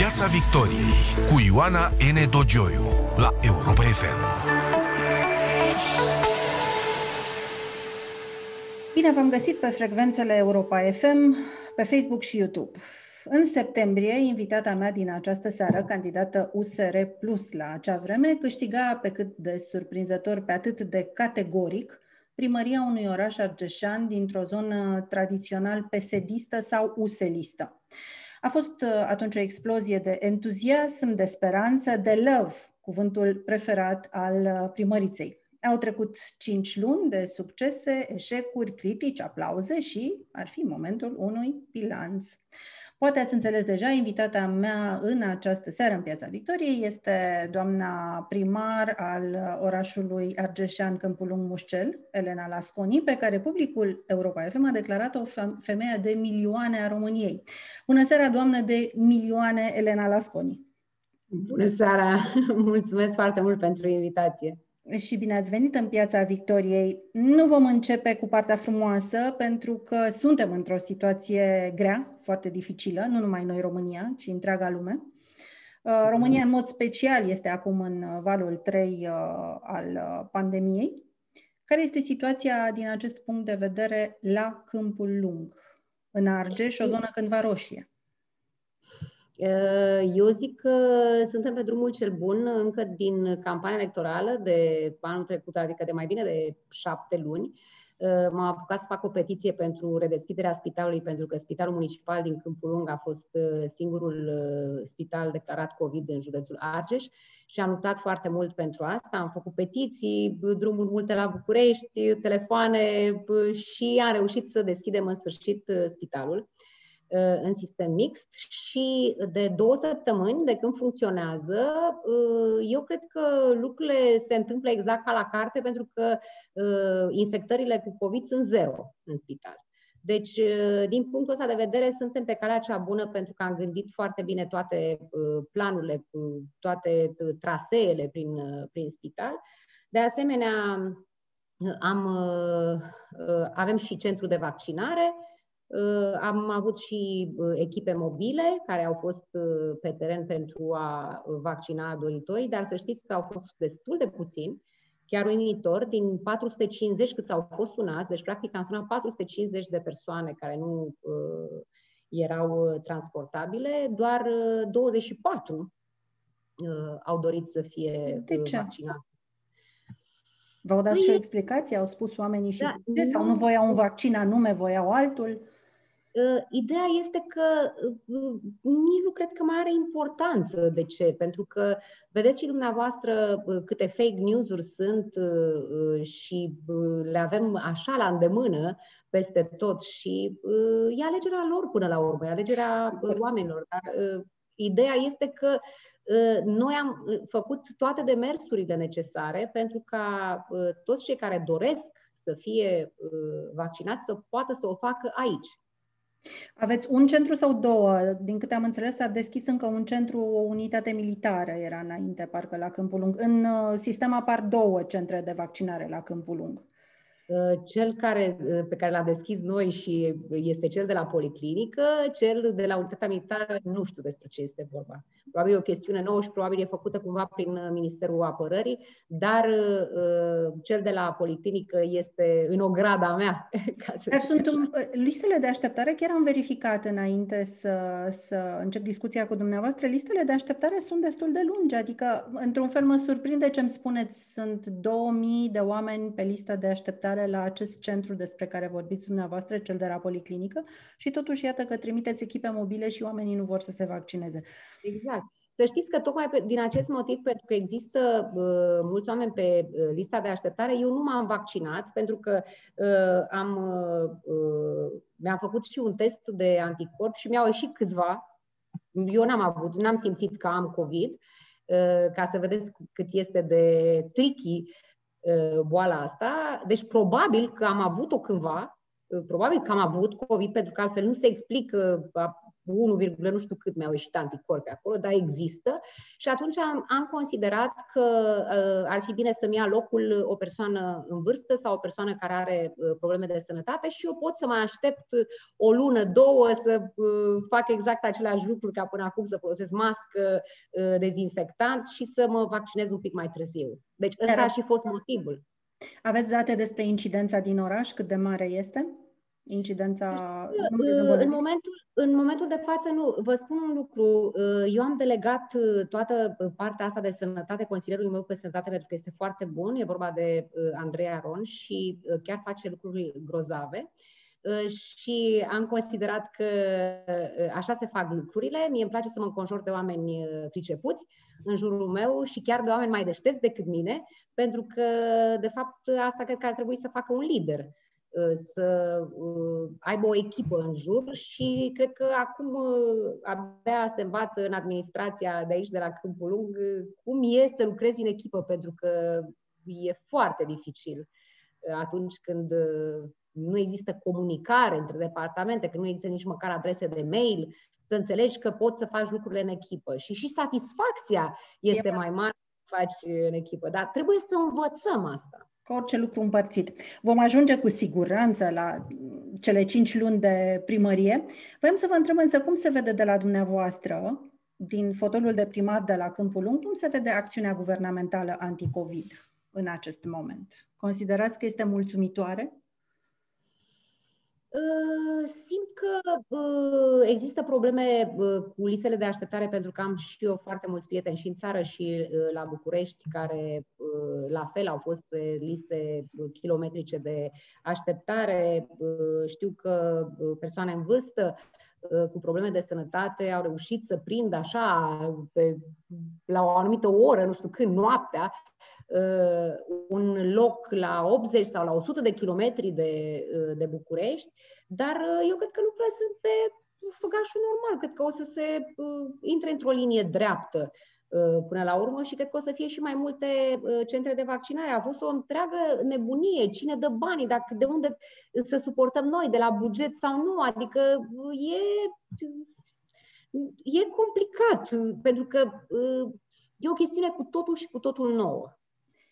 Piața Victoriei cu Ioana N. Dogioiu la Europa FM. Bine v-am găsit pe frecvențele Europa FM, pe Facebook și YouTube. În septembrie, invitata mea din această seară, candidată USR Plus la acea vreme, câștiga pe cât de surprinzător, pe atât de categoric, primăria unui oraș argeșan dintr-o zonă tradițional pesedistă sau uselistă. A fost uh, atunci o explozie de entuziasm, de speranță, de love, cuvântul preferat al uh, primăriței. Au trecut cinci luni de succese, eșecuri, critici, aplauze și ar fi momentul unui bilanț. Poate ați înțeles deja, invitata mea în această seară în Piața Victoriei este doamna primar al orașului Argeșan Câmpul Lung Mușcel, Elena Lasconi, pe care publicul Europa FM a declarat-o femeie de milioane a României. Bună seara, doamnă de milioane, Elena Lasconi! Bună seara! Mulțumesc foarte mult pentru invitație! Și bine ați venit în Piața Victoriei. Nu vom începe cu partea frumoasă, pentru că suntem într-o situație grea, foarte dificilă, nu numai noi România, ci întreaga lume. Uh, România, în mod special, este acum în valul 3 uh, al uh, pandemiei. Care este situația din acest punct de vedere la Câmpul Lung, în Argeș, o zonă cândva roșie? Eh, eu zic că suntem pe drumul cel bun încă din campania electorală de anul trecut, adică de mai bine de șapte luni. Eh, m-am apucat să fac o petiție pentru redeschiderea spitalului, pentru că Spitalul Municipal din Câmpul Lung a fost eh, singurul spital declarat COVID în județul Argeș și am luptat foarte mult pentru asta. Am făcut petiții, drumuri multe la București, telefoane și am reușit să deschidem în sfârșit spitalul. Uh, în sistem mixt și de două săptămâni de când funcționează, uh, eu cred că lucrurile se întâmplă exact ca la carte pentru că uh, infectările cu COVID sunt zero în spital. Deci, din punctul ăsta de vedere, suntem pe calea cea bună pentru că am gândit foarte bine toate planurile, toate traseele prin, prin spital. De asemenea, am, avem și centru de vaccinare, Uh, am avut și uh, echipe mobile care au fost uh, pe teren pentru a vaccina doritorii, dar să știți că au fost destul de puțini, chiar uimitor, din 450 cât au fost sunați, deci practic am sunat 450 de persoane care nu uh, erau transportabile, doar 24 uh, au dorit să fie de ce? vaccinați. V-au dat păi, și o explicație? Au spus oamenii și da, de Sau nu voiau un vaccin anume, voiau altul? Uh, ideea este că uh, nici nu cred că mai are importanță. De ce? Pentru că vedeți și dumneavoastră uh, câte fake news-uri sunt și le avem așa la îndemână peste tot și e alegerea lor până la urmă, e alegerea oamenilor. Dar ideea este că noi am făcut toate demersurile necesare pentru ca toți cei care doresc să fie vaccinați să poată să o facă aici, aveți un centru sau două? Din câte am înțeles, a deschis încă un centru, o unitate militară era înainte, parcă, la Câmpul Lung. În uh, sistem apar două centre de vaccinare la Câmpul Lung. Uh, cel care, uh, pe care l-am deschis noi și este cel de la policlinică, cel de la unitatea militară, nu știu despre ce este vorba. Probabil e o chestiune nouă și probabil e făcută cumva prin uh, Ministerul Apărării, dar uh, cel de la policlinică este în ograda mea. Ca să dar sunt un, listele de așteptare, chiar am verificat înainte să, să încep discuția cu dumneavoastră, listele de așteptare sunt destul de lungi, adică într-un fel mă surprinde ce îmi spuneți, sunt 2000 de oameni pe listă de așteptare viitoare la acest centru despre care vorbiți dumneavoastră, cel de la Policlinică, și totuși iată că trimiteți echipe mobile și oamenii nu vor să se vaccineze. Exact. Să știți că tocmai pe, din acest motiv, pentru că există uh, mulți oameni pe uh, lista de așteptare, eu nu m-am vaccinat pentru că uh, am, uh, mi-am făcut și un test de anticorp și mi-au ieșit câțiva. Eu n-am avut, n-am simțit că am COVID, uh, ca să vedeți cât este de tricky Uh, boala asta. Deci probabil că am avut-o cândva, uh, probabil că am avut COVID, pentru că altfel nu se explică 1, nu știu cât mi-au ieșit anticorpi acolo, dar există. Și atunci am, am considerat că uh, ar fi bine să-mi ia locul o persoană în vârstă sau o persoană care are uh, probleme de sănătate și eu pot să mai aștept o lună, două, să uh, fac exact același lucru ca până acum, să folosesc mască, uh, dezinfectant și să mă vaccinez un pic mai târziu. Deci ăsta a și fost motivul. Aveți date despre incidența din oraș? Cât de mare este? Incidența... În momentul, în momentul de față, nu. Vă spun un lucru. Eu am delegat toată partea asta de sănătate consilierului meu pe sănătate pentru că este foarte bun. E vorba de Andrei Aron și chiar face lucruri grozave. Și am considerat că așa se fac lucrurile. Mie îmi place să mă înconjur de oameni pricepuți în jurul meu și chiar de oameni mai deștepți decât mine, pentru că, de fapt, asta cred că ar trebui să facă un lider uh, să uh, aibă o echipă în jur și cred că acum uh, abia se învață în administrația de aici, de la Câmpul Lung, cum e să lucrezi în echipă, pentru că e foarte dificil atunci când nu există comunicare între departamente, când nu există nici măcar adrese de mail, să înțelegi că poți să faci lucrurile în echipă. Și și satisfacția este e mai mare să faci în echipă. Dar trebuie să învățăm asta. Ca orice lucru împărțit. Vom ajunge cu siguranță la cele cinci luni de primărie. Vrem să vă întreb însă cum se vede de la dumneavoastră, din fotolul de primar de la Câmpul Lung, cum se vede acțiunea guvernamentală anti-COVID în acest moment? Considerați că este mulțumitoare? Ă, simt că ă, există probleme ă, cu listele de așteptare pentru că am și eu foarte mulți prieteni și în țară și la București care la fel au fost pe liste kilometrice de așteptare. Știu că persoane în vârstă cu probleme de sănătate au reușit să prindă așa pe, la o anumită oră, nu știu când, noaptea, uh, un loc la 80 sau la 100 de kilometri de, uh, de București, dar uh, eu cred că lucrurile sunt pe făgașul normal, cred că o să se uh, intre într-o linie dreaptă. uh, până la urmă și cred că o să fie și mai multe uh, centre de vaccinare. A fost o întreagă nebunie. Cine dă banii? Dacă de unde să suportăm noi? De la buget sau nu? Adică uh, e, e complicat, pentru că uh, e o chestiune cu totul și cu totul nouă.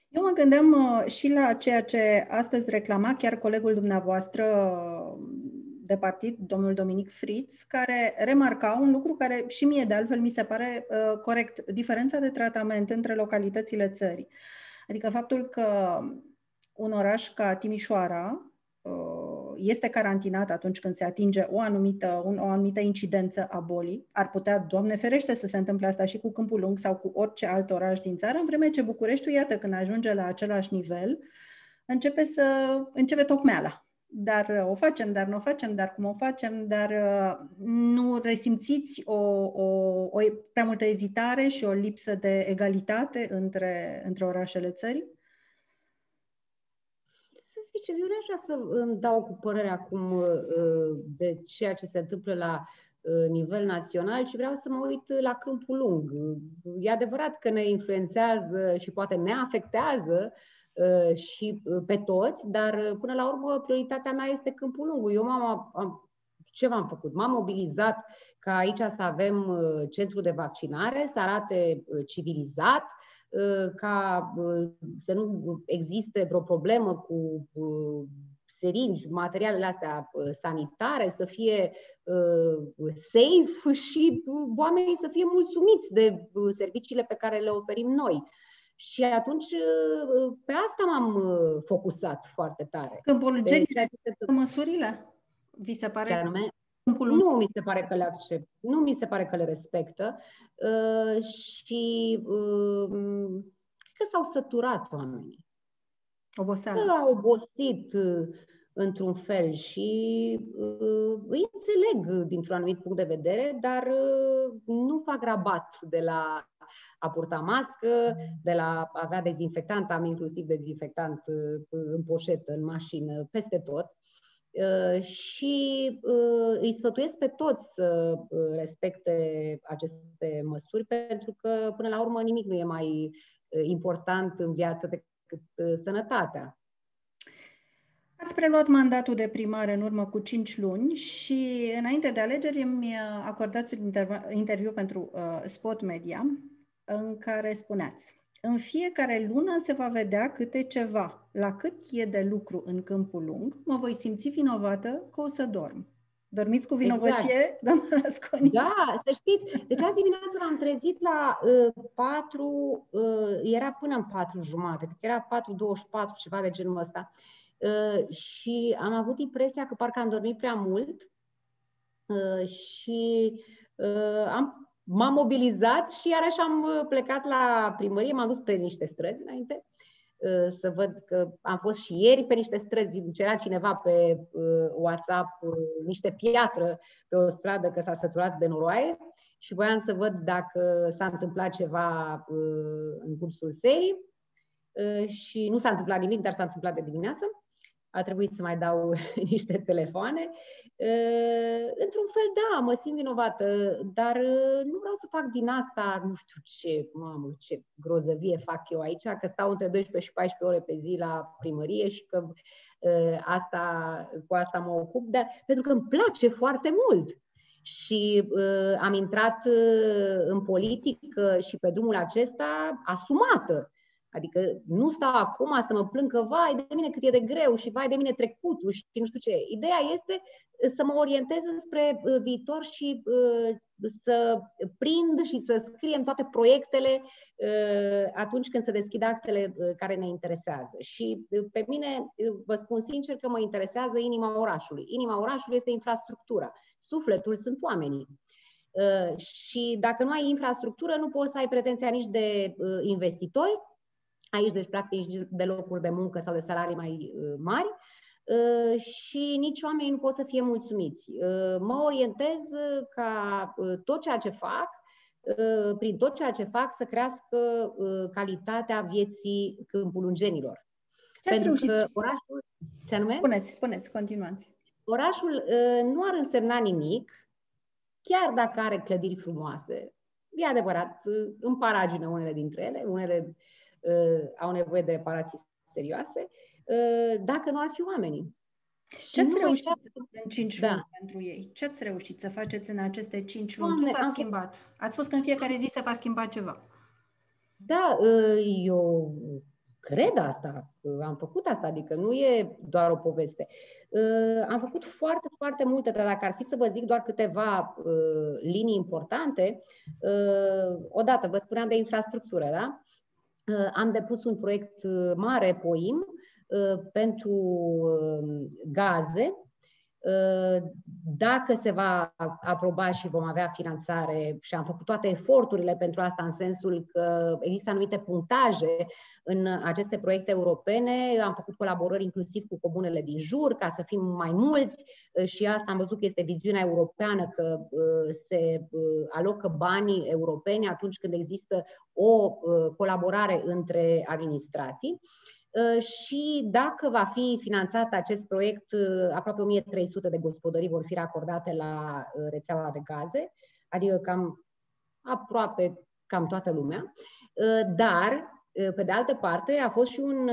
Eu mă gândeam uh, și la ceea ce astăzi reclama chiar colegul dumneavoastră uh, de partid, domnul Dominic Fritz, care remarca un lucru care și mie de altfel mi se pare uh, corect, diferența de tratament între localitățile țării. Adică faptul că un oraș ca Timișoara este carantinat atunci când se atinge o anumită, un, o anumită incidență a bolii. Ar putea, Doamne ferește, să se întâmple asta și cu Câmpul Lung sau cu orice alt oraș din țară, în vreme ce Bucureștiul, iată, când ajunge la același nivel, începe să începe tocmeala. Dar o facem, dar nu o facem, dar cum o facem, dar nu resimțiți o, o, o prea multă ezitare și o lipsă de egalitate între, între orașele țării? zice, eu nu așa să îmi dau cu părere acum uh, de ceea ce se întâmplă la uh, nivel național, ci vreau să mă uit la câmpul lung. E adevărat că ne influențează și poate ne afectează uh, și pe toți, dar până la urmă prioritatea mea este câmpul lung. Eu m-am, am, ce v-am făcut? M-am mobilizat ca aici să avem centru de vaccinare, să arate civilizat, Uh, ca uh, să nu existe vreo problemă cu uh, seringi, materialele astea sanitare, să fie safe și oamenii să fie mulțumiți de serviciile pe care le oferim noi. Și atunci pe asta m-am focusat foarte tare. Câmpul pe măsurile? Vi se pare? Ce anume? Câmpul nu mi se pare că le accept, nu mi se pare că le respectă uh, și uh, cred că s-au săturat oamenii. Oboseală. Că au obosit uh, într-un fel și uh, îi înțeleg dintr-un anumit punct de vedere, dar uh, nu fac rabat de la a purta mască, de la a avea dezinfectant, am inclusiv dezinfectant uh, în poșetă, în mașină, peste tot. Uh, și uh, îi sfătuiesc pe toți să uh, respecte aceste măsuri, pentru că, până la urmă, nimic nu e mai important în viață decât sănătatea. Ați preluat mandatul de primar în urmă cu 5 luni și înainte de alegeri mi acordat un interviu pentru uh, Spot Media în care spuneați în fiecare lună se va vedea câte ceva. La cât e de lucru în câmpul lung, mă voi simți vinovată că o să dorm. Dormiți cu vinovăție, exact. doamna Rasconi? Da, să știți. Deci azi dimineață m-am trezit la uh, 4, uh, era până în 4 jumate, era 4.24, ceva de genul ăsta. Uh, și am avut impresia că parcă am dormit prea mult uh, și uh, am m-am mobilizat și iarăși am uh, plecat la primărie, m-am dus pe niște străzi înainte uh, să văd că am fost și ieri pe niște străzi, cerea cineva pe uh, WhatsApp niște piatră pe o stradă că s-a săturat de noroaie și voiam să văd dacă s-a întâmplat ceva în cursul serii și nu s-a întâmplat nimic, dar s-a întâmplat de dimineață a trebuit să mai dau niște telefoane. Într-un fel, da, mă simt vinovată, dar nu vreau să fac din asta, nu știu ce, mamă, ce grozăvie fac eu aici, că stau între 12 și 14 ore pe zi la primărie și că asta, cu asta mă ocup, dar pentru că îmi place foarte mult. Și uh, am intrat uh, în politică și pe drumul acesta asumată. Adică nu stau acum să mă plâng că vai de mine cât e de greu și vai de mine trecutul și nu știu ce. Ideea este să mă orientez spre uh, viitor și uh, să prind și să scriem toate proiectele uh, atunci când se deschid axele care ne interesează. Și pe mine, vă spun sincer că mă interesează inima orașului. Inima orașului este infrastructura. Sufletul sunt oamenii. Și dacă nu ai infrastructură, nu poți să ai pretenția nici de investitori, aici deci practic de locuri de muncă sau de salarii mai uh, mari uh, și nici oamenii nu pot să fie mulțumiți. Uh, mă orientez ca tot ceea ce fac, prin tot ceea ce fac, să crească calitatea vieții câmpulungenilor. Ce Pentru că orașul... Se anume? Spuneți, spuneți, continuați. Orașul nu ar însemna nimic, chiar dacă are clădiri frumoase. E adevărat, în paragină unele dintre ele, unele Uh, au nevoie de reparații serioase, uh, dacă nu ar fi oamenii. Ce ați reușit în 5 da. luni pentru ei? Ce ați reușit să faceți în aceste 5 luni? Doamne, Ce s-a schimbat? F- ați spus că în fiecare zi se va schimba ceva. Da, uh, eu cred asta, am făcut asta, adică nu e doar o poveste. Am făcut foarte, foarte multe, dar dacă ar fi să vă zic doar câteva linii importante, odată, vă spuneam de infrastructură, da? Uh, am depus un proiect uh, mare, POIM, uh, pentru gaze. Dacă se va aproba și vom avea finanțare și am făcut toate eforturile pentru asta în sensul că există anumite punctaje în aceste proiecte europene, am făcut colaborări inclusiv cu comunele din jur ca să fim mai mulți și asta am văzut că este viziunea europeană că se alocă banii europeni atunci când există o colaborare între administrații. Și dacă va fi finanțat acest proiect, aproape 1300 de gospodării vor fi acordate la rețeaua de gaze, adică cam aproape cam toată lumea. Dar pe de altă parte, a fost și un,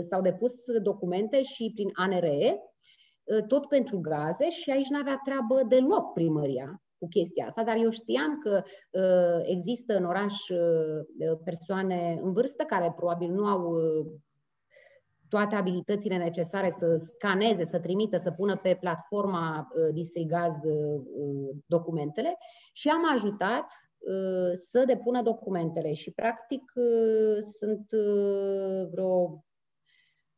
s-au depus documente și prin ANRE, tot pentru gaze și aici nu avea treabă deloc primăria cu chestia asta, dar eu știam că există în oraș persoane în vârstă care probabil nu au toate abilitățile necesare să scaneze, să trimită, să pună pe platforma Distrigaz documentele și am ajutat Uh, să depună documentele și practic uh, sunt uh, vreo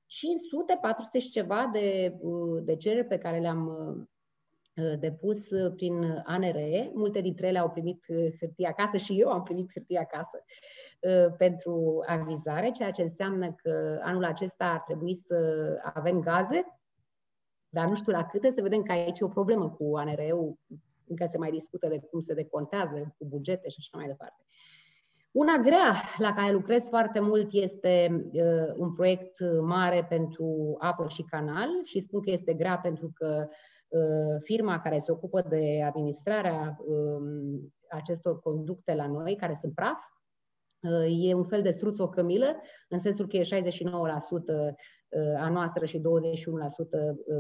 500, 400 și ceva de, de cereri pe care le-am depus prin ANRE. Multe dintre ele au primit hârtie acasă și eu am primit hârtie acasă pentru avizare, ceea ce înseamnă că anul acesta ar trebui să avem gaze, dar nu știu la câte, să vedem că aici e o problemă cu ANRE-ul, încă se mai discută de cum se decontează cu bugete și așa mai departe. Una grea la care lucrez foarte mult este uh, un proiect mare pentru apă și canal și spun că este grea pentru că uh, firma care se ocupă de administrarea uh, acestor conducte la noi, care sunt praf, uh, e un fel de struț o cămilă, în sensul că e 69% a noastră și 21%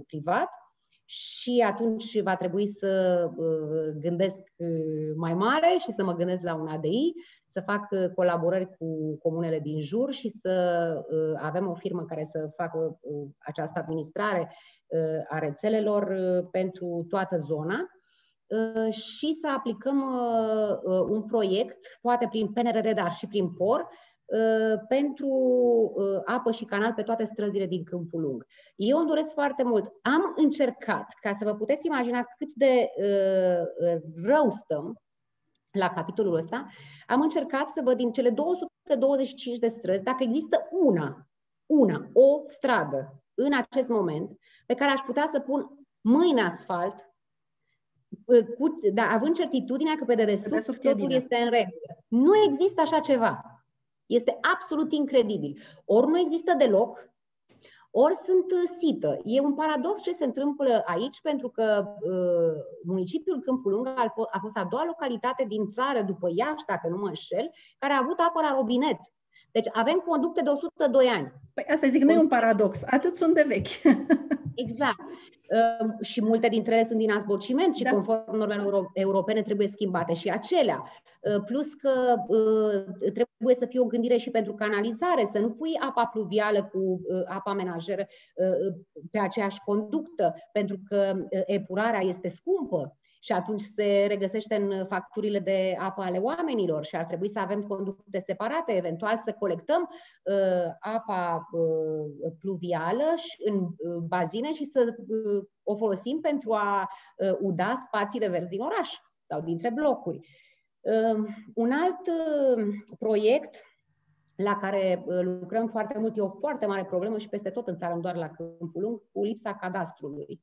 privat. Și atunci va trebui să gândesc mai mare și să mă gândesc la un ADI, să fac colaborări cu comunele din jur și să avem o firmă care să facă această administrare a rețelelor pentru toată zona și să aplicăm un proiect, poate prin PNRR, dar și prin POR, Uh, pentru uh, apă și canal pe toate străzile din Câmpul Lung. Eu îmi doresc foarte mult. Am încercat, ca să vă puteți imagina cât de uh, rău stăm la capitolul ăsta, am încercat să văd din cele 225 de străzi dacă există una, una, o stradă în acest moment pe care aș putea să pun mâine asfalt cu, da, având certitudinea că pe dedesubt totul este în regulă. Nu există așa ceva. Este absolut incredibil. Ori nu există deloc, ori sunt uh, sită. E un paradox ce se întâmplă aici, pentru că uh, municipiul Câmpul Lung a, a fost a doua localitate din țară, după Iași, dacă nu mă înșel, care a avut apă la robinet. Deci avem conducte de 102 ani. Păi asta zic, nu e un paradox, atât sunt de vechi. exact. Uh, și multe dintre ele sunt din azbociment și da. conform normelor europene trebuie schimbate și acelea. Uh, plus că uh, trebuie să fie o gândire și pentru canalizare, să nu pui apa pluvială cu uh, apa menajeră pe aceeași conductă, pentru că epurarea este scumpă și atunci se regăsește în facturile de apă ale oamenilor și ar trebui să avem conducte separate, eventual să colectăm uh, apa uh, pluvială în uh, bazine și să uh, o folosim pentru a uh, uda spațiile verzi din oraș sau dintre blocuri. Ehm, un alt ehm, proiect la care uh, lucrăm foarte mult, e o foarte mare problemă și peste tot în țară, nu doar la Câmpul Lung, cu lipsa cadastrului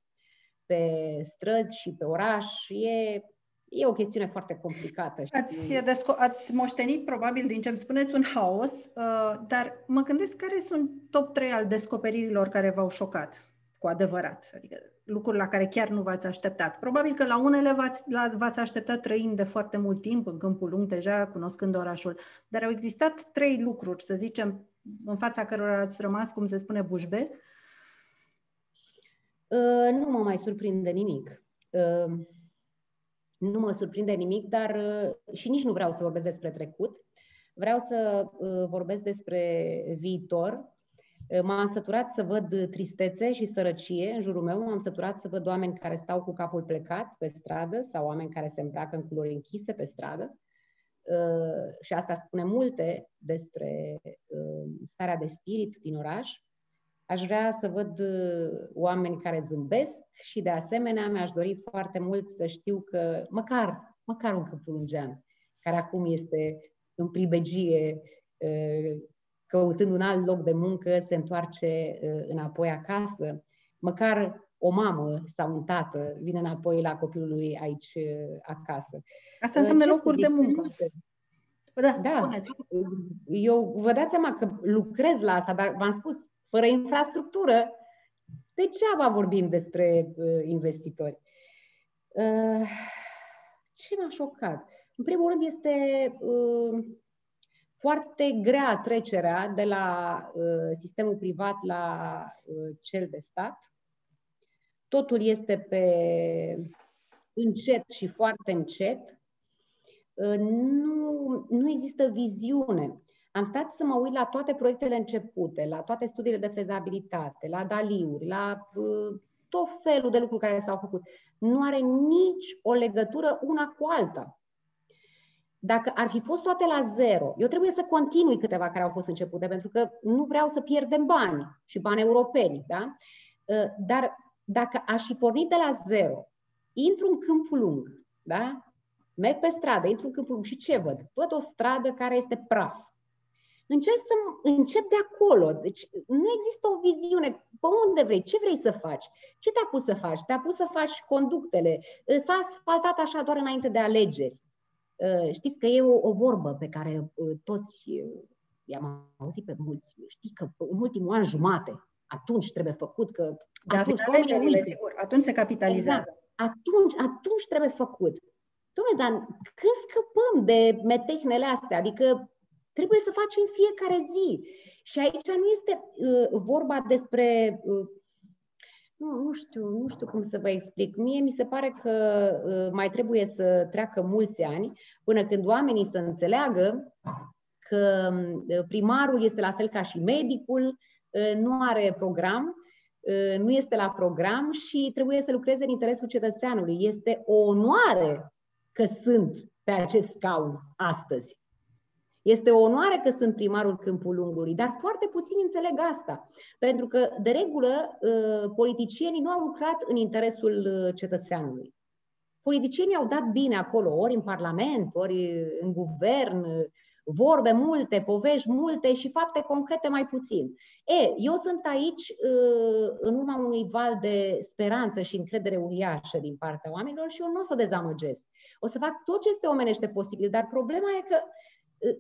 pe străzi și pe oraș. E, e o chestiune foarte complicată. Ați, desco- ați moștenit probabil din ce îmi spuneți un haos, uh, dar mă gândesc care sunt top 3 al descoperirilor care v-au șocat cu adevărat. Adică lucruri la care chiar nu v-ați așteptat. Probabil că la unele v-ați, la, v-ați așteptat trăind de foarte mult timp în Câmpul Lung, deja cunoscând orașul, dar au existat trei lucruri, să zicem, în fața cărora ați rămas, cum se spune, bușbe? Uh, nu mă mai surprinde nimic. Uh, nu mă surprinde nimic, dar uh, și nici nu vreau să vorbesc despre trecut. Vreau să uh, vorbesc despre viitor, M-am săturat să văd tristețe și sărăcie în jurul meu, m-am săturat să văd oameni care stau cu capul plecat pe stradă sau oameni care se îmbracă în culori închise pe stradă. Uh, și asta spune multe despre uh, starea de spirit din oraș. Aș vrea să văd uh, oameni care zâmbesc și de asemenea mi-aș dori foarte mult să știu că măcar, măcar un căpulungean care acum este în pribegie căutând un alt loc de muncă, se întoarce uh, înapoi acasă. Măcar o mamă sau un tată vine înapoi la copilul lui aici uh, acasă. Asta înseamnă locuri de muncă. Da, da. Spuneți. Eu vă dați seama că lucrez la asta, dar v-am spus, fără infrastructură, degeaba vorbim despre uh, investitori. Uh, ce m-a șocat? În primul rând este uh, foarte grea trecerea de la uh, sistemul privat la uh, cel de stat. Totul este pe încet și foarte încet. Uh, nu, nu există viziune. Am stat să mă uit la toate proiectele începute, la toate studiile de fezabilitate, la daliuri, la uh, tot felul de lucruri care s-au făcut. Nu are nici o legătură una cu alta. Dacă ar fi fost toate la zero, eu trebuie să continui câteva care au fost începute, pentru că nu vreau să pierdem bani și bani europeni, da? Uh, dar dacă aș fi pornit de la zero, intru în câmpul lung, da? Merg pe stradă, intru în câmpul lung și ce văd? Văd o stradă care este praf. Încerc să încep de acolo. Deci nu există o viziune. Pe unde vrei? Ce vrei să faci? Ce te-a pus să faci? Te-a pus să faci conductele. S-a asfaltat așa doar înainte de alegeri. Uh, știți că e o, o vorbă pe care uh, toți uh, i-am auzit pe mulți. Știi că în ultimul an jumate, atunci trebuie făcut că... Da, atunci, alegerile, sigur, atunci se capitalizează. Exact. Atunci, atunci trebuie făcut. Dom'le, dar când scăpăm de metehnele astea? Adică trebuie să facem fiecare zi. Și aici nu este uh, vorba despre uh, nu, nu știu, nu știu cum să vă explic. Mie mi se pare că uh, mai trebuie să treacă mulți ani până când oamenii să înțeleagă că uh, primarul este la fel ca și medicul, uh, nu are program, uh, nu este la program și trebuie să lucreze în interesul cetățeanului. Este o onoare că sunt pe acest scaun astăzi. Este o onoare că sunt primarul Câmpul Lungului, dar foarte puțin înțeleg asta. Pentru că, de regulă, uh, politicienii nu au lucrat în interesul uh, cetățeanului. Politicienii au dat bine acolo, ori în Parlament, ori în guvern, vorbe multe, povești multe și fapte concrete mai puțin. E, eu sunt aici uh, în urma unui val de speranță și încredere uriașă din partea oamenilor și eu nu o să dezamăgesc. O să fac tot ce este omenește posibil, dar problema e că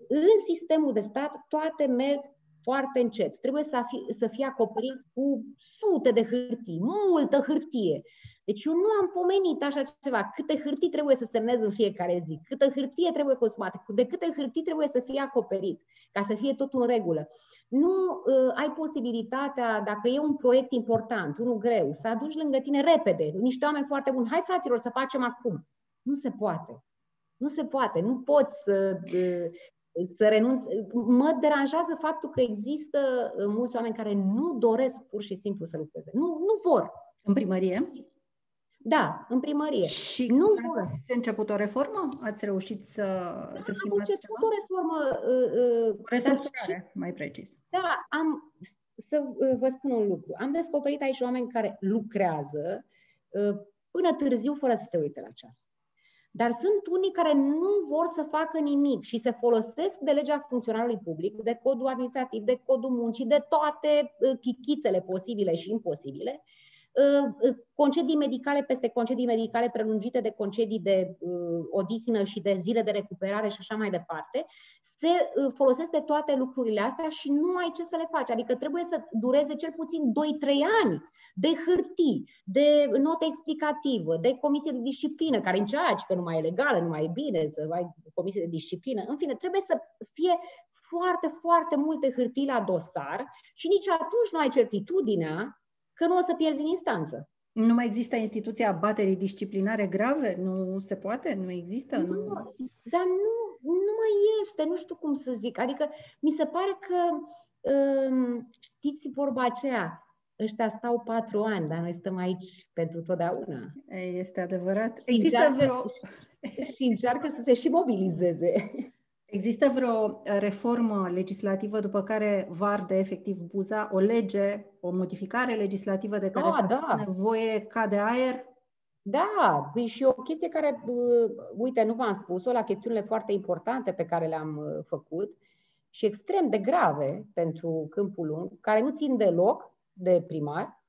în sistemul de stat toate merg foarte încet. Trebuie să, fi, să fie acoperit cu sute de hârtii, multă hârtie. Deci eu nu am pomenit așa ceva, câte hârtii trebuie să semnez în fiecare zi, câtă hârtie trebuie consumată, de câte hârtii trebuie să fie acoperit, ca să fie totul în regulă. Nu uh, ai posibilitatea, dacă e un proiect important, unul greu, să aduci lângă tine repede niște oameni foarte buni. Hai, fraților, să facem acum. Nu se poate. Nu se poate. Nu poți să uh, să renunț. Mă deranjează faptul că există uh, mulți oameni care nu doresc pur și simplu să lucreze. Nu, nu vor. În primărie? Da, în primărie. Și nu vor. ați început o reformă? Ați reușit să, da, să schimbați am început ceva? o reformă. Uh, uh, Restructurare, și, mai precis. Da, am, să uh, vă spun un lucru. Am descoperit aici oameni care lucrează uh, până târziu fără să se uite la ceas. Dar sunt unii care nu vor să facă nimic și se folosesc de legea funcționarului public, de codul administrativ, de codul muncii, de toate uh, chichițele posibile și imposibile, uh, uh, concedii medicale peste concedii medicale prelungite de concedii de odihnă și de zile de recuperare și așa mai departe, se folosesc de toate lucrurile astea și nu ai ce să le faci. Adică trebuie să dureze cel puțin 2-3 ani de hârtii, de notă explicativă, de comisie de disciplină, care încerci că nu mai e legală, nu mai e bine să ai comisie de disciplină. În fine, trebuie să fie foarte, foarte multe hârtii la dosar și nici atunci nu ai certitudinea că nu o să pierzi în instanță. Nu mai există instituția baterii disciplinare grave? Nu se poate? Nu există? Nu, nu. Dar nu, nu mai este, nu știu cum să zic. Adică mi se pare că, um, știți vorba aceea, ăștia stau patru ani, dar noi stăm aici pentru totdeauna. Este adevărat. Există și încearcă, vreo... și încearcă să se și mobilizeze. Există vreo reformă legislativă după care va arde efectiv buza, o lege, o modificare legislativă de care da, să da. nevoie ca de aer? Da, păi și o chestie care, uh, uite, nu v-am spus-o, la chestiunile foarte importante pe care le-am uh, făcut și extrem de grave pentru câmpul lung, care nu țin deloc de primar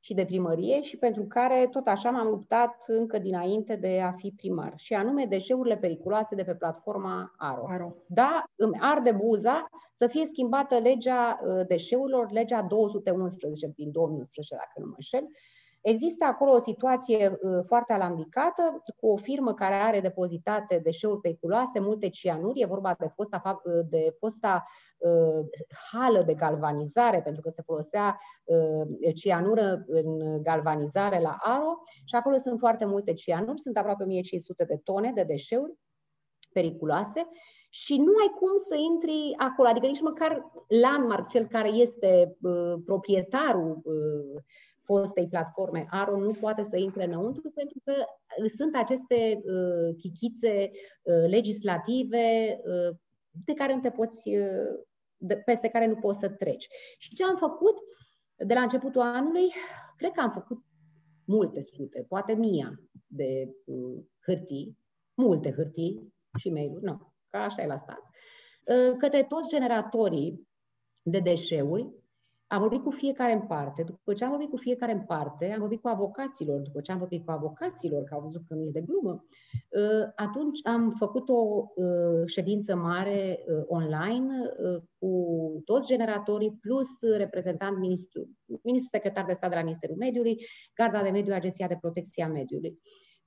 și de primărie și pentru care tot așa m-am luptat încă dinainte de a fi primar, și anume deșeurile periculoase de pe platforma Aro. Aro. Da, îmi arde buza să fie schimbată legea uh, deșeurilor, legea 211 din 2011, dacă nu mă înșel, Există acolo o situație uh, foarte alambicată cu o firmă care are depozitate deșeuri periculoase, multe cianuri, e vorba de fosta, uh, de fosta uh, hală de galvanizare, pentru că se folosea uh, cianură în galvanizare la Aro. Și acolo sunt foarte multe cianuri, sunt aproape 1500 de tone de deșeuri periculoase. Și nu ai cum să intri acolo, adică nici măcar Landmark, cel care este uh, proprietarul uh, fostei platforme Aro nu poate să intre înăuntru pentru că sunt aceste uh, chichițe uh, legislative uh, de care nu te poți, uh, de, peste care nu poți să treci. Și ce am făcut de la începutul anului? Cred că am făcut multe sute, poate mia de uh, hârtii, multe hârtii și mail-uri, nu, că așa e la stat, uh, către toți generatorii de deșeuri am vorbit cu fiecare în parte. După ce am vorbit cu fiecare în parte, am vorbit cu avocaților. După ce am vorbit cu avocaților, că au văzut că nu e de glumă, uh, atunci am făcut o uh, ședință mare uh, online cu toți generatorii, plus reprezentant ministru, ministrul secretar de stat de la Ministerul Mediului, Garda de Mediu, Agenția de Protecție a Mediului.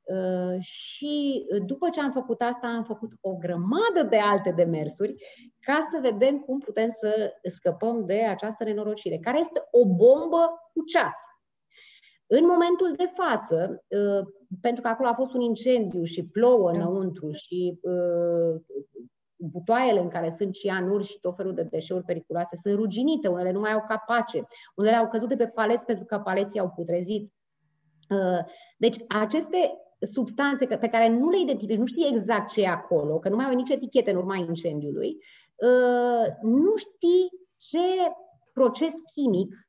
Uh, și după ce am făcut asta, am făcut o grămadă de alte demersuri ca să vedem cum putem să scăpăm de această nenorocire, care este o bombă cu ceas. În momentul de față, uh, pentru că acolo a fost un incendiu și plouă da. înăuntru și uh, butoaiele în care sunt cianuri și tot felul de deșeuri periculoase sunt ruginite, unele nu mai au capace, unele au căzut de pe paleți pentru că paleții au putrezit. Deci aceste substanțe pe care nu le identifici, nu știi exact ce e acolo, că nu mai au nici etichete în urma incendiului, uh, nu știi ce proces chimic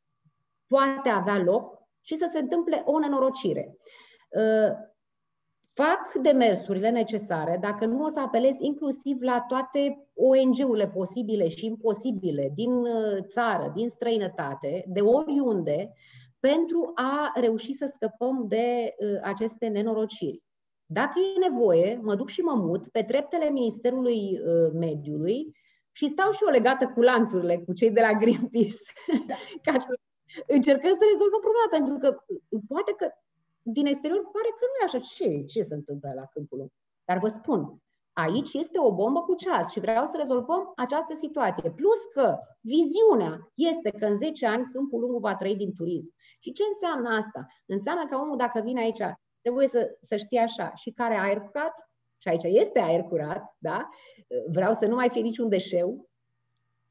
poate avea loc și să se întâmple o nenorocire. Uh, fac demersurile necesare, dacă nu o să apelez inclusiv la toate ONG-urile posibile și imposibile din uh, țară, din străinătate, de oriunde, pentru a reuși să scăpăm de uh, aceste nenorociri. Dacă e nevoie, mă duc și mă mut pe treptele Ministerului uh, Mediului și stau și eu legată cu lanțurile, cu cei de la Greenpeace, da. ca să încercăm să rezolvăm problema, pentru că uh, poate că din exterior pare că nu e așa. Ce, ce se întâmplă la câmpul Dar vă spun, Aici este o bombă cu ceas și vreau să rezolvăm această situație. Plus că viziunea este că în 10 ani Câmpul Lungu va trăi din turism. Și ce înseamnă asta? Înseamnă că omul, dacă vine aici, trebuie să, să știe așa și care aer curat, și aici este aer curat, da? Vreau să nu mai fie niciun deșeu,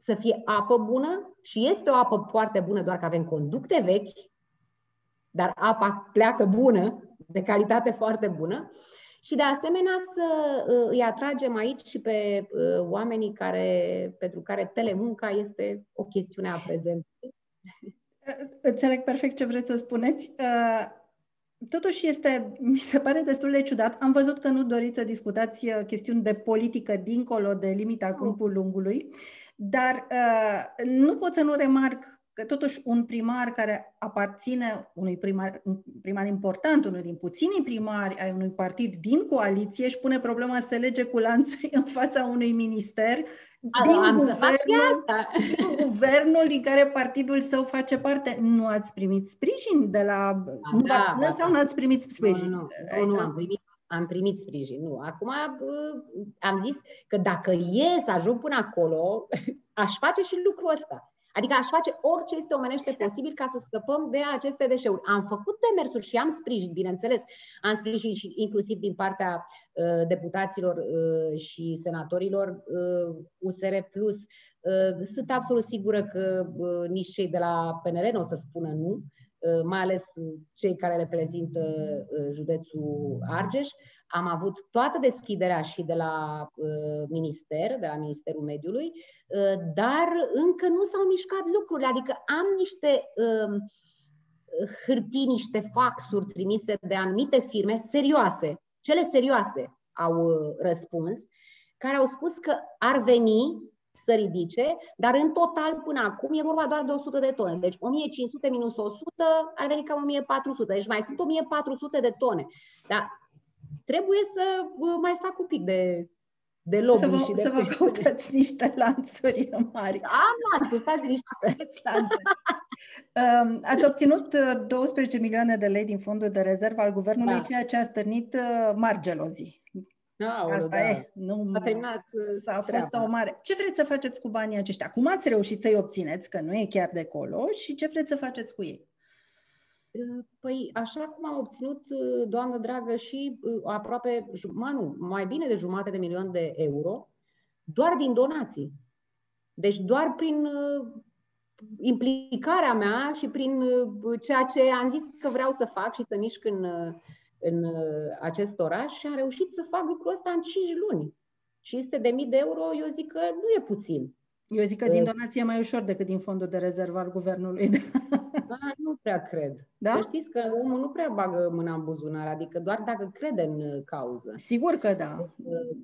să fie apă bună și este o apă foarte bună, doar că avem conducte vechi, dar apa pleacă bună, de calitate foarte bună și de asemenea să uh, îi atragem aici și pe uh, oamenii care, pentru care telemunca este o chestiune a prezentului. Înțeleg perfect ce vreți să spuneți. Uh, totuși este, mi se pare destul de ciudat. Am văzut că nu doriți să discutați chestiuni de politică dincolo de limita câmpul lungului, dar nu pot să nu remarc că totuși un primar care aparține unui primar, un primar important, unul din puținii primari ai unui partid din coaliție, își pune problema să se lege cu lanțuri în fața unui minister A, din, am guvernul, din guvernul din care partidul său face parte. Nu ați primit sprijin de la... A, nu da, v-ați da, sau nu ați primit sprijin? Nu, nu, nu, nu am primit am primit sprijin. Nu. Acum am zis că dacă e să ajung până acolo, aș face și lucrul ăsta. Adică aș face orice este omenește posibil ca să scăpăm de aceste deșeuri. Am făcut demersuri și am sprijin, bineînțeles, am sprijin și inclusiv din partea uh, deputaților uh, și senatorilor uh, USR+. Plus. Uh, sunt absolut sigură că uh, nici cei de la PNR nu o să spună nu, uh, mai ales cei care reprezintă uh, județul Argeș. Am avut toată deschiderea și de la uh, minister, de la Ministerul Mediului, uh, dar încă nu s-au mișcat lucrurile. Adică am niște uh, hârtii, niște faxuri trimise de anumite firme serioase, cele serioase au uh, răspuns, care au spus că ar veni să ridice, dar în total până acum e vorba doar de 100 de tone. Deci 1500 minus 100 ar veni cam 1400. Deci mai sunt 1400 de tone. Dar trebuie să mai fac un pic de, de lobby să vă, și de Să vă căutați niște lanțuri mari. Am lanțuri, stați niște. Um, ați obținut 12 uh, milioane de lei din fondul de rezervă al guvernului, da. ceea ce a stârnit uh, mari gelozii. Aoleu, Asta da. e. Nu, a terminat uh, s-a fost treaba. o mare. Ce vreți să faceți cu banii aceștia? Cum ați reușit să-i obțineți, că nu e chiar de acolo, și ce vreți să faceți cu ei? Păi, așa cum am obținut, uh, doamnă dragă, și uh, aproape, nu, mai bine de jumate de milion de euro, doar din donații. Deci doar prin uh, implicarea mea și prin ceea ce am zis că vreau să fac și să mișc în, în acest oraș și am reușit să fac lucrul ăsta în 5 luni. 500 de mii de euro, eu zic că nu e puțin. Eu zic că din donație e mai ușor decât din fondul de rezervă al guvernului. Da, nu prea cred. Da? Să știți că omul nu prea bagă mâna în buzunar, adică doar dacă crede în cauză. Sigur că da. Deci,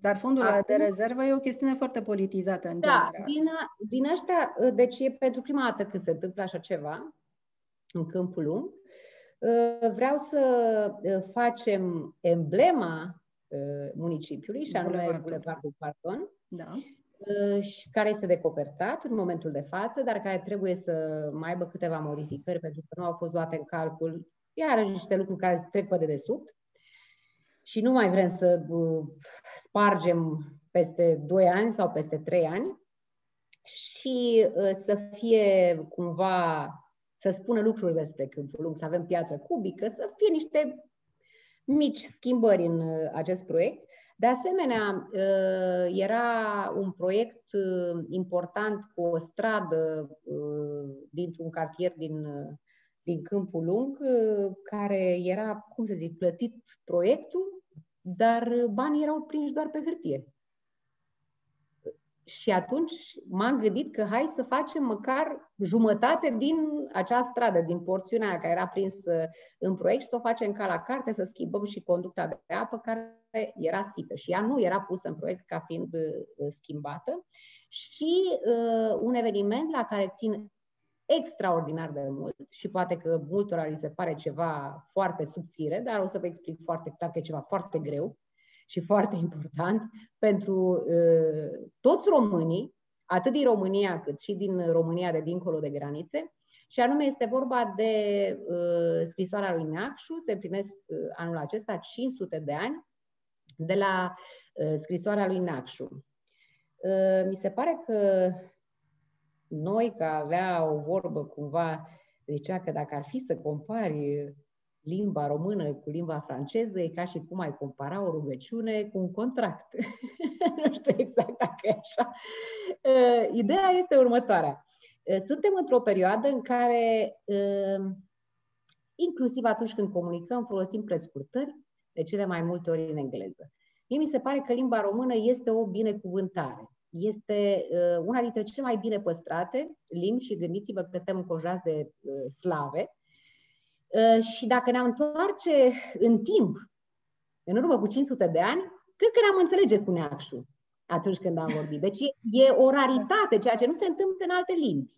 Dar fondul Acum, de rezervă e o chestiune foarte politizată în da, general. Din, din ăștia, deci e pentru prima dată când se întâmplă așa ceva în câmpul lung. Vreau să facem emblema municipiului, și anume Bulevardul Pardon. Da care este decopertat în momentul de față, dar care trebuie să mai aibă câteva modificări pentru că nu au fost luate în calcul iar niște lucruri care trec pe dedesubt. și nu mai vrem să spargem peste 2 ani sau peste 3 ani și să fie cumva, să spună lucruri despre câmpul lung, să avem piatră cubică, să fie niște mici schimbări în acest proiect. De asemenea, era un proiect important cu o stradă dintr-un cartier din din Câmpul Lung, uh, care era, cum să zic, plătit proiectul, dar banii erau prinși doar pe hârtie. Și atunci m-am gândit că hai să facem măcar jumătate din acea stradă, din porțiunea care era prinsă în proiect și să o facem ca la carte, să schimbăm și conducta de apă care era sită și ea nu era pusă în proiect ca fiind uh, schimbată. Și uh, un eveniment la care țin extraordinar de mult și poate că multora li se pare ceva foarte subțire, dar o să vă explic foarte clar că e ceva foarte greu și foarte important pentru uh, toți românii, atât din România cât și din România de dincolo de granițe, și anume este vorba de uh, scrisoarea lui Neacșu, se împlinesc uh, anul acesta 500 de ani de la uh, scrisoarea lui Neacșu. Uh, mi se pare că noi, că avea o vorbă cumva, zicea că dacă ar fi să compari limba română cu limba franceză, e ca și cum ai compara o rugăciune cu un contract. nu știu exact dacă e așa. Uh, ideea este următoarea. Uh, suntem într-o perioadă în care, uh, inclusiv atunci când comunicăm, folosim prescurtări, de cele mai multe ori în engleză. Mie mi se pare că limba română este o binecuvântare este uh, una dintre cele mai bine păstrate limbi și gândiți-vă că suntem înconjurați de uh, slave. Uh, și dacă ne-am întoarce în timp, în urmă cu 500 de ani, cred că ne-am înțelege cu neacșul atunci când am vorbit. Deci e, e o raritate, ceea ce nu se întâmplă în alte limbi.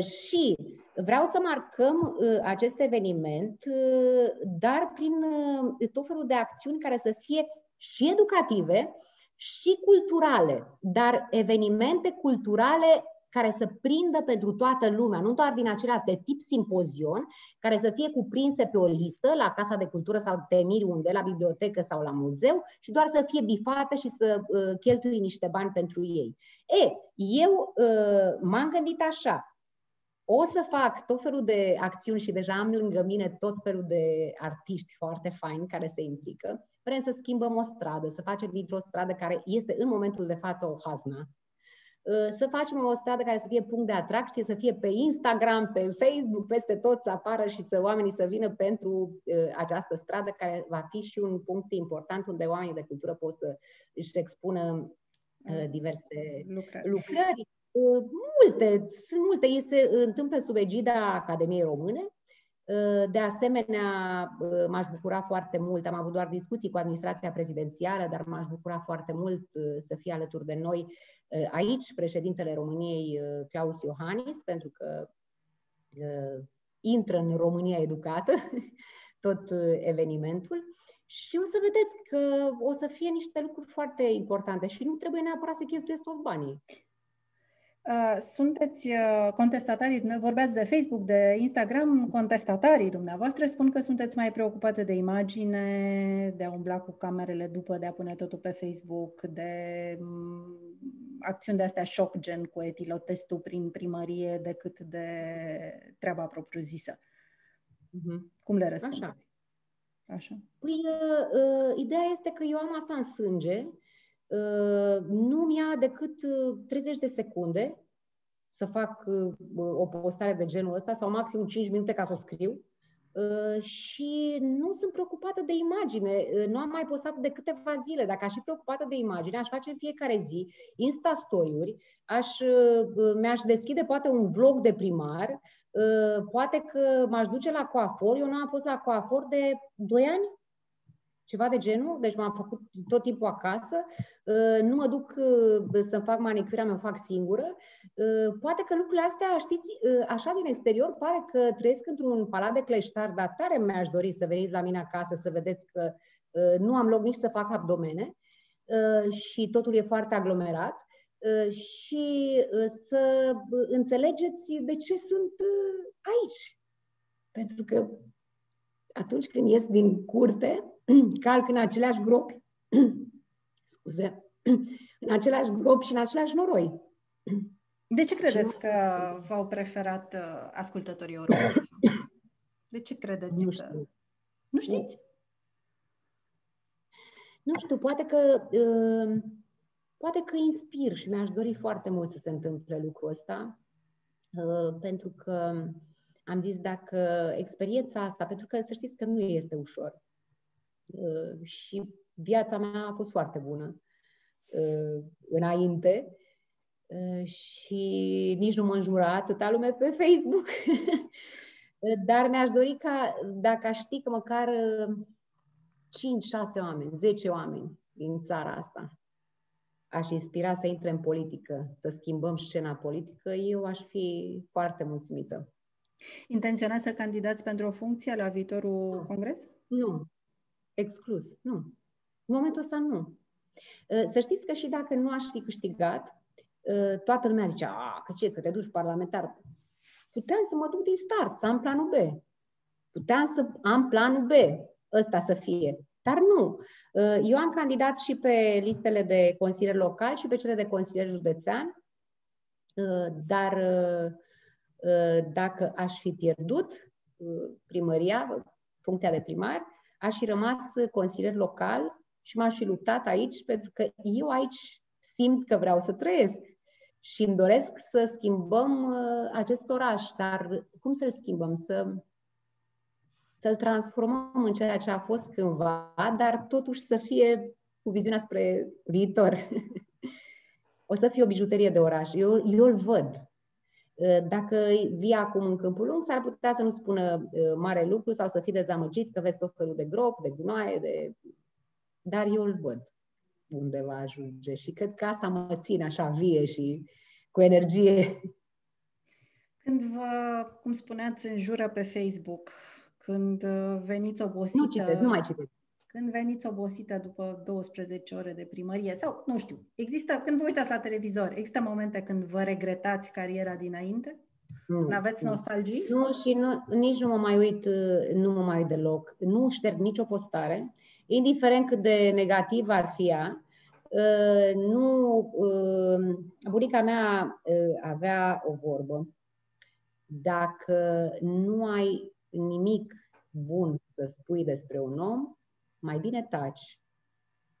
Și vreau să marcăm acest eveniment, dar prin tot felul de acțiuni care să fie și educative, și culturale, dar evenimente culturale care să prindă pentru toată lumea, nu doar din acelea de tip simpozion, care să fie cuprinse pe o listă la Casa de Cultură sau te miri unde, la bibliotecă sau la muzeu și doar să fie bifate și să uh, cheltui niște bani pentru ei. E, eu uh, m-am gândit așa, o să fac tot felul de acțiuni și deja am lângă mine tot felul de artiști foarte faini care se implică. Vrem să schimbăm o stradă, să facem dintr-o stradă care este în momentul de față o hazna, uh, să facem o stradă care să fie punct de atracție, să fie pe Instagram, pe Facebook, peste tot să apară și să oamenii să vină pentru uh, această stradă, care va fi și un punct important unde oamenii de cultură pot să își expună uh, diverse lucrări. lucrări. Multe, sunt multe. Se întâmplă sub egida Academiei Române, Uh, de asemenea, uh, m-aș bucura foarte mult, am avut doar discuții cu administrația prezidențială, dar m-aș bucura foarte mult uh, să fie alături de noi aici președintele României, Claus Iohannis, pentru că intră în România educată tot evenimentul. Și o să vedeți că o să fie niște lucruri foarte importante și nu trebuie neapărat să cheltuiesc toți banii. Uh, sunteți uh, contestatarii, vorbeați de Facebook, de Instagram, contestatarii dumneavoastră spun că sunteți mai preocupate de imagine, de a umbla cu camerele după, de a pune totul pe Facebook, de mm, acțiuni de astea șoc gen cu etilotestul prin primărie decât de treaba propriu-zisă. Uh-huh. Cum le răspundeți? Așa. Așa. Păi, uh, uh, ideea este că eu am asta în sânge Uh, nu mi-a decât 30 uh, de secunde să fac uh, o postare de genul ăsta sau maxim 5 minute ca să o scriu și nu sunt preocupată de imagine. Nu am mai postat de câteva zile. Dacă aș fi preocupată de imagine, aș face în fiecare zi Insta story-uri, aș, mi-aș deschide poate un vlog de primar, poate că m-aș duce la coafor. Eu nu am fost la coafor de 2 ani, ceva de genul, deci m-am făcut tot timpul acasă, uh, nu mă duc uh, să-mi fac manicura, mă fac singură. Uh, poate că lucrurile astea, știți, așa din exterior, pare că trăiesc într-un palat de cleștar, dar tare mi-aș dori să veniți la mine acasă să vedeți că nu am loc nici să fac abdomene și totul e foarte aglomerat și să înțelegeți de ce sunt aici. Pentru că atunci când ies din curte, calc în aceleași gropi, scuze, în același gropi și în același noroi. De ce credeți că v-au preferat uh, ascultătorii europeni? De ce credeți Nu că... știu. Nu știți? Nu știu, poate că uh, poate că inspir și mi-aș dori foarte mult să se întâmple lucrul ăsta, uh, pentru că am zis dacă experiența asta, pentru că să știți că nu este ușor uh, și viața mea a fost foarte bună uh, înainte uh, și nici nu mă înjura atâta lume pe Facebook, dar mi-aș dori ca, dacă aș ști că măcar uh, 5-6 oameni, 10 oameni din țara asta aș inspira să intre în politică, să schimbăm scena politică, eu aș fi foarte mulțumită. Intenționați să candidați pentru o funcție la viitorul congres? Nu. Exclus. Nu. În momentul ăsta nu. Uh, Să știți că și dacă nu aș fi câștigat, uh, toată lumea zicea, a, că ce, că te duci parlamentar. Puteam să mă duc din start, să am planul B. Puteam să am planul B, ăsta să fie. Dar nu. Uh, Eu am candidat și pe listele de consilier local și pe cele de consilier județean, uh, dar uh, uh, dacă aș fi pierdut uh, primăria, funcția de primar, aș fi rămas consilier local și m-aș fi luptat aici, pentru că eu aici simt că vreau să trăiesc și îmi doresc să schimbăm uh, acest oraș. Dar cum să-l schimbăm? Să, să-l transformăm în ceea ce a fost cândva, dar totuși să fie cu viziunea spre viitor. o să fie o bijuterie de oraș. Eu, eu îl văd. Uh, Dacă vii acum în Câmpul Lung, s-ar putea să nu spună uh, mare lucru sau să fii dezamăgit că vezi tot felul de grop, de gunoaie, de... dar eu îl văd unde va ajunge și cred că asta mă ține așa vie și cu energie. Când vă, cum spuneați, înjură pe Facebook, când uh, veniți obosită... Nu citesc, nu mai citesc. Când veniți obosită după 12 ore de primărie sau, nu știu, există, când vă uitați la televizor, există momente când vă regretați cariera dinainte? Nu, Când aveți nu. nostalgii? Nu, și nu, nici nu mă mai uit, uh, nu mă mai uit deloc. Nu șterg nicio postare, indiferent cât de negativ ar fi ea. Uh, Nu, uh, bunica mea uh, avea o vorbă. Dacă nu ai nimic bun să spui despre un om, mai bine taci.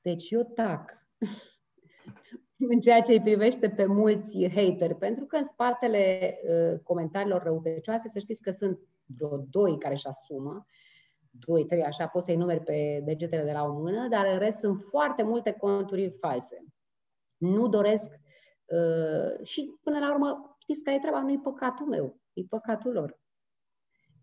Deci eu tac. în ceea ce îi privește pe mulți hateri, pentru că în spatele uh, comentariilor răutăcioase, să știți că sunt vreo doi care își asumă, doi, trei, așa, poți să-i numeri pe degetele de la o mână, dar în rest sunt foarte multe conturi false. Nu doresc uh, și până la urmă, știți că e treaba, nu e păcatul meu, e păcatul lor.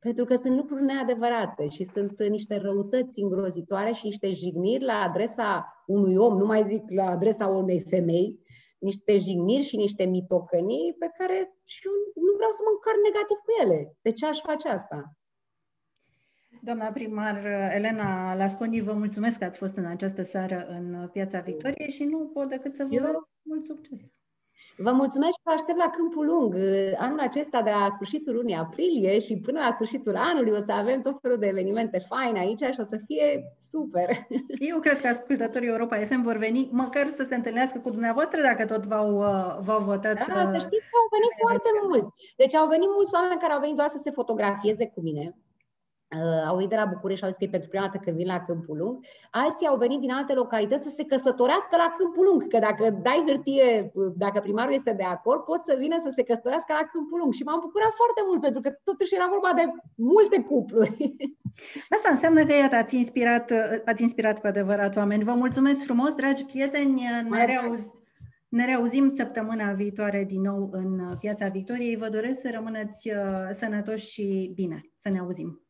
Pentru că sunt lucruri neadevărate și sunt niște răutăți îngrozitoare și niște jigniri la adresa unui om, nu mai zic la adresa unei femei, niște jigniri și niște mitocănii pe care și eu nu vreau să mă încarc negativ cu ele. De ce aș face asta? Doamna primar Elena Lasconi, vă mulțumesc că ați fost în această seară în Piața Victoriei și nu pot decât să vă Eu- urez mult succes. Vă mulțumesc și vă aștept la Câmpul Lung. Anul acesta, de la sfârșitul lunii aprilie și până la sfârșitul anului, o să avem tot felul de evenimente faine aici și o să fie super. Eu cred că ascultătorii Europa FM vor veni măcar să se întâlnească cu dumneavoastră dacă tot v-au, uh, v-au votat. Da, să uh, știți că au venit foarte mulți. Deci au venit mulți oameni care au venit doar să se fotografieze cu mine. Uh, au venit de la București și au zis că e pentru prima dată când vin la Câmpul Lung. Alții au venit din alte localități să se căsătorească la Câmpul Lung, că dacă dai hârtie, uh, dacă primarul este de acord, pot să vină să se căsătorească la Câmpul Lung. Și m-am bucurat foarte mult, pentru că totuși era vorba de multe cupluri. Asta înseamnă că, iată, ați inspirat, uh, ați inspirat cu adevărat oameni. Vă mulțumesc frumos, dragi prieteni. Ne, Mai reauz, ne reauzim săptămâna viitoare din nou în uh, Piața Victoriei. Vă doresc să rămâneți uh, sănătoși și bine. Să ne auzim